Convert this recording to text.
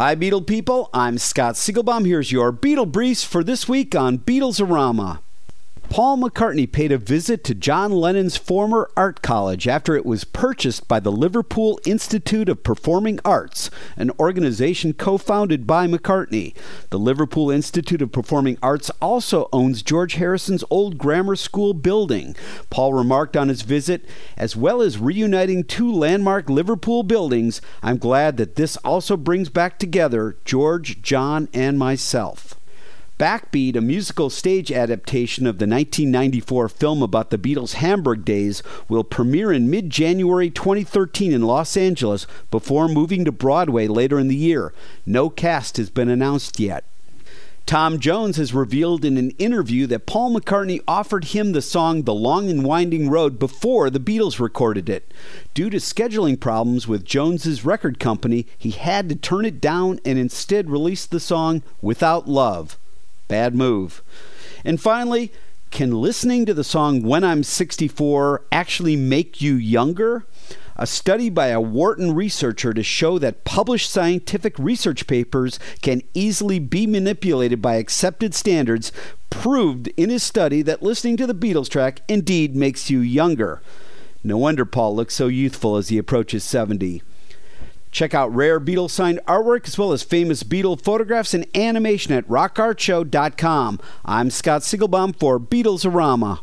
Hi, Beatle people. I'm Scott Siegelbaum. Here's your Beatle Briefs for this week on Beatlesorama. Paul McCartney paid a visit to John Lennon's former art college after it was purchased by the Liverpool Institute of Performing Arts, an organization co founded by McCartney. The Liverpool Institute of Performing Arts also owns George Harrison's old grammar school building. Paul remarked on his visit, as well as reuniting two landmark Liverpool buildings, I'm glad that this also brings back together George, John, and myself. Backbeat, a musical stage adaptation of the 1994 film about the Beatles' Hamburg days, will premiere in mid January 2013 in Los Angeles before moving to Broadway later in the year. No cast has been announced yet. Tom Jones has revealed in an interview that Paul McCartney offered him the song The Long and Winding Road before the Beatles recorded it. Due to scheduling problems with Jones's record company, he had to turn it down and instead release the song Without Love. Bad move. And finally, can listening to the song When I'm 64 actually make you younger? A study by a Wharton researcher to show that published scientific research papers can easily be manipulated by accepted standards proved in his study that listening to the Beatles track indeed makes you younger. No wonder Paul looks so youthful as he approaches 70. Check out rare Beatles signed artwork as well as famous Beatle photographs and animation at rockartshow.com. I'm Scott Siegelbaum for Beatlesorama.